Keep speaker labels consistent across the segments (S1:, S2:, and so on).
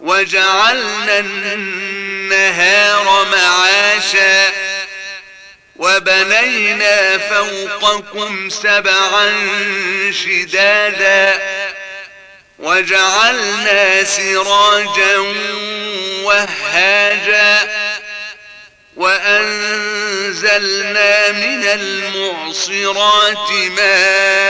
S1: وجعلنا النهار معاشا وبنينا فوقكم سبعا شدادا وجعلنا سراجا وهاجا وأنزلنا من المعصرات ماء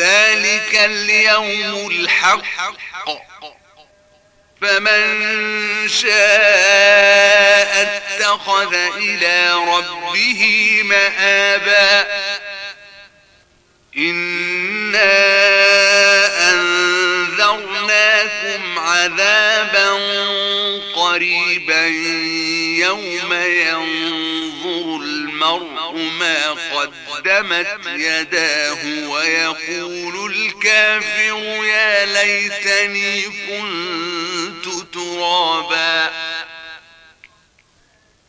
S1: ذلك اليوم الحق. فمن شاء اتخذ إلى ربه مآبا. إنا أنذرناكم عذابا قريبا يوم ينظر قدمت يداه ويقول الكافر يا ليتني كنت ترابا.